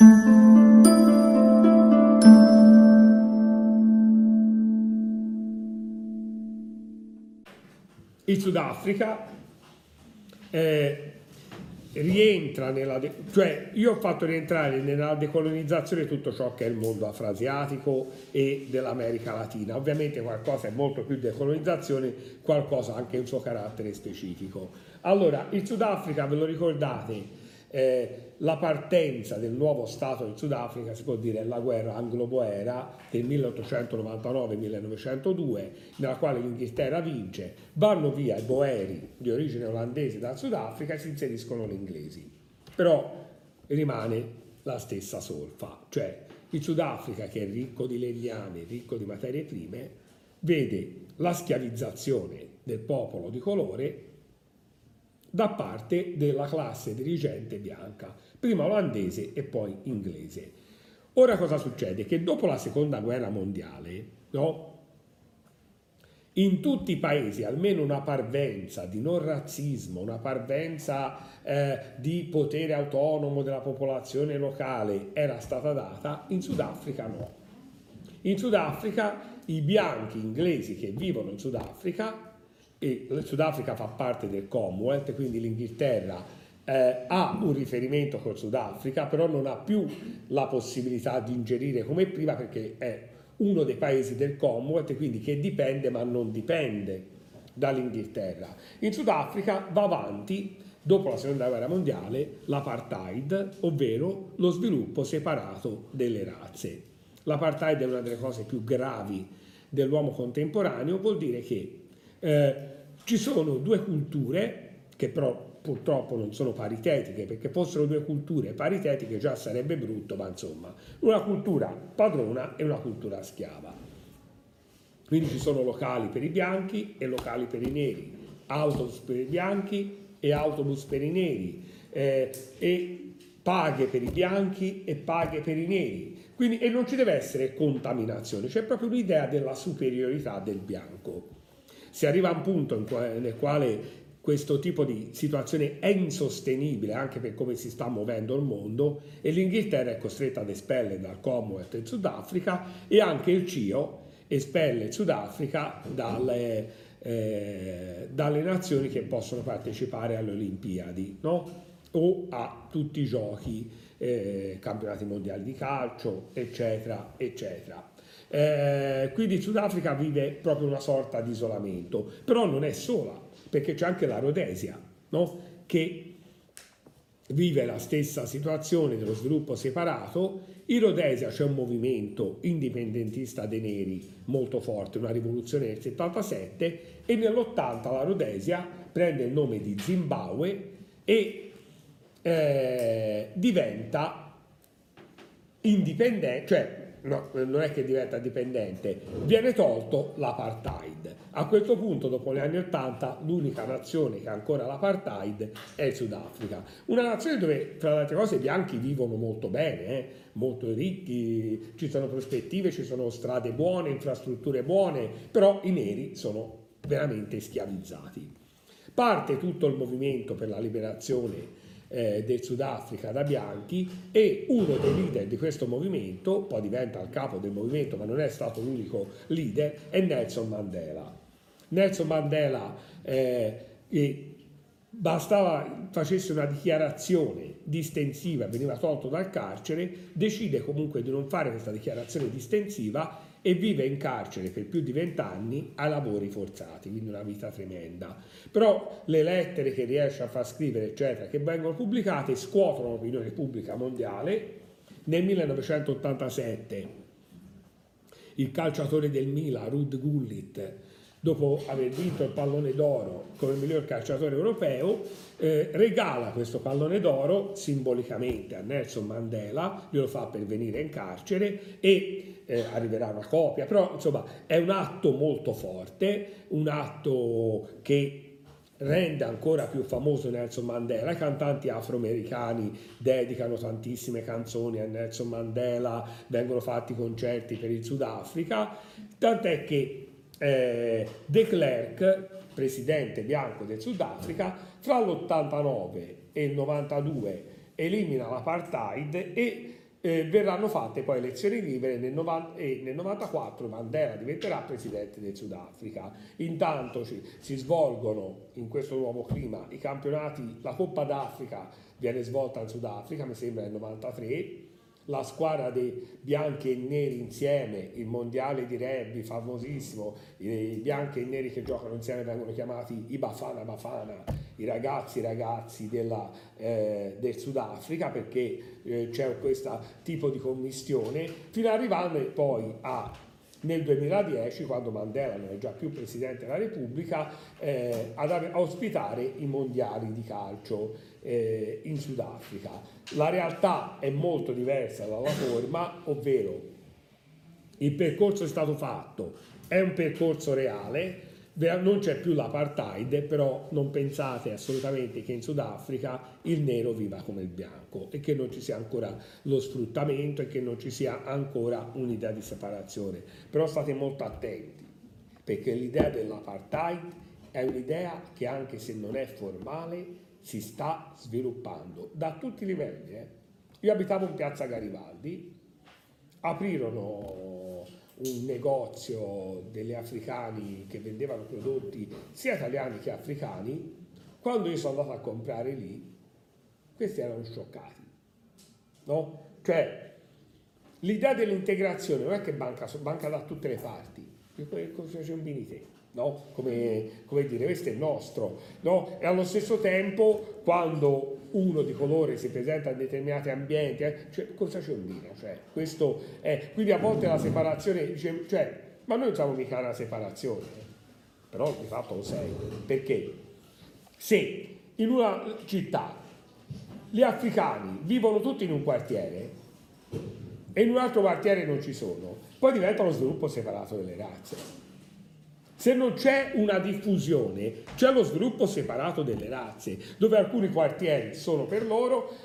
Il Sudafrica eh, rientra nella, cioè io ho fatto rientrare nella decolonizzazione tutto ciò che è il mondo afroasiatico e dell'America Latina. Ovviamente qualcosa è molto più decolonizzazione, qualcosa anche un suo carattere specifico. Allora, il Sudafrica, ve lo ricordate, eh, la partenza del nuovo Stato del Sudafrica, si può dire, la guerra anglo-boera del 1899-1902, nella quale l'Inghilterra vince, vanno via i boeri di origine olandese dal Sudafrica e si inseriscono gli inglesi. Però rimane la stessa solfa, cioè il Sudafrica che è ricco di legname, ricco di materie prime, vede la schiavizzazione del popolo di colore da parte della classe dirigente bianca, prima olandese e poi inglese. Ora cosa succede? Che dopo la seconda guerra mondiale, no? in tutti i paesi almeno una parvenza di non razzismo, una parvenza eh, di potere autonomo della popolazione locale era stata data, in Sudafrica no. In Sudafrica i bianchi inglesi che vivono in Sudafrica e il Sudafrica fa parte del Commonwealth, quindi l'Inghilterra eh, ha un riferimento col Sudafrica, però non ha più la possibilità di ingerire come prima perché è uno dei paesi del Commonwealth, quindi che dipende ma non dipende dall'Inghilterra. In Sudafrica va avanti, dopo la seconda guerra mondiale, l'apartheid, ovvero lo sviluppo separato delle razze. L'apartheid è una delle cose più gravi dell'uomo contemporaneo, vuol dire che eh, ci sono due culture che però purtroppo non sono paritetiche, perché fossero due culture paritetiche già sarebbe brutto, ma insomma, una cultura padrona e una cultura schiava. Quindi ci sono locali per i bianchi e locali per i neri, autobus per i bianchi e autobus per i neri, eh, e paghe per i bianchi e paghe per i neri. Quindi, e non ci deve essere contaminazione, c'è proprio l'idea della superiorità del bianco. Si arriva a un punto nel quale questo tipo di situazione è insostenibile anche per come si sta muovendo il mondo e l'Inghilterra è costretta ad espellere dal Commonwealth il Sudafrica e anche il CIO espelle il Sudafrica dalle, eh, dalle nazioni che possono partecipare alle Olimpiadi no? o a tutti i giochi, eh, campionati mondiali di calcio, eccetera, eccetera. Eh, quindi il Sudafrica vive proprio una sorta di isolamento, però non è sola, perché c'è anche la Rhodesia, no? che vive la stessa situazione dello sviluppo separato. In Rhodesia c'è un movimento indipendentista dei neri molto forte, una rivoluzione del 77 e nell'80 la Rhodesia prende il nome di Zimbabwe e eh, diventa indipendente, cioè no, non è che diventa dipendente, viene tolto l'apartheid. A questo punto, dopo gli anni Ottanta, l'unica nazione che ha ancora l'apartheid è il Sudafrica. Una nazione dove, tra le altre cose, i bianchi vivono molto bene, eh? molto ricchi, ci sono prospettive, ci sono strade buone, infrastrutture buone, però i neri sono veramente schiavizzati. Parte tutto il movimento per la liberazione eh, del Sudafrica da bianchi e uno dei leader di questo movimento, poi diventa il capo del movimento ma non è stato l'unico leader, è Nelson Mandela. Nelson Mandela eh, bastava facesse una dichiarazione distensiva, veniva tolto dal carcere, decide comunque di non fare questa dichiarazione distensiva e vive in carcere per più di vent'anni a lavori forzati, quindi una vita tremenda. Però le lettere che riesce a far scrivere, eccetera, che vengono pubblicate, scuotono l'opinione pubblica mondiale. Nel 1987 il calciatore del Milan, Rud Gullit, dopo aver vinto il pallone d'oro come miglior calciatore europeo, eh, regala questo pallone d'oro simbolicamente a Nelson Mandela, glielo fa per venire in carcere e eh, arriverà una copia, però insomma è un atto molto forte, un atto che rende ancora più famoso Nelson Mandela. I cantanti afroamericani dedicano tantissime canzoni a Nelson Mandela, vengono fatti concerti per il Sudafrica, tant'è che eh, De Klerk, presidente bianco del Sudafrica, fra l'89 e il 92 elimina l'apartheid e eh, verranno fatte poi elezioni libere nel 90, e nel 94 Mandela diventerà presidente del Sudafrica. Intanto ci, si svolgono in questo nuovo clima i campionati, la Coppa d'Africa viene svolta in Sudafrica, mi sembra nel 93, la squadra dei bianchi e neri insieme, il mondiale di rugby famosissimo, i bianchi e neri che giocano insieme vengono chiamati i Bafana Bafana, i ragazzi ragazzi della, eh, del Sudafrica perché eh, c'è questo tipo di commistione, fino ad arrivare poi a nel 2010, quando Mandela non è già più Presidente della Repubblica, eh, ad ospitare i mondiali di calcio eh, in Sudafrica. La realtà è molto diversa dalla forma, ovvero il percorso è stato fatto, è un percorso reale, non c'è più l'apartheid, però non pensate assolutamente che in Sudafrica il nero viva come il bianco e che non ci sia ancora lo sfruttamento e che non ci sia ancora un'idea di separazione. Però state molto attenti, perché l'idea dell'apartheid è un'idea che anche se non è formale si sta sviluppando da tutti i livelli. Eh. Io abitavo in piazza Garibaldi, aprirono un negozio delle africani che vendevano prodotti sia italiani che africani, quando io sono andato a comprare lì, questi erano scioccati. No? Cioè, l'idea dell'integrazione non è che banca, banca da tutte le parti, cosa c'è un te no? come, come, dire, questo è nostro, no? e allo stesso tempo quando uno di colore si presenta in determinati ambienti, eh, cioè, cosa c'è un dire? Cioè, questo è, quindi a volte la separazione, cioè, ma noi non siamo mica una separazione, però di fatto lo sei, perché se in una città gli africani vivono tutti in un quartiere e in un altro quartiere non ci sono, poi diventa lo sviluppo separato delle razze. Se non c'è una diffusione, c'è lo sviluppo separato delle razze, dove alcuni quartieri sono per loro,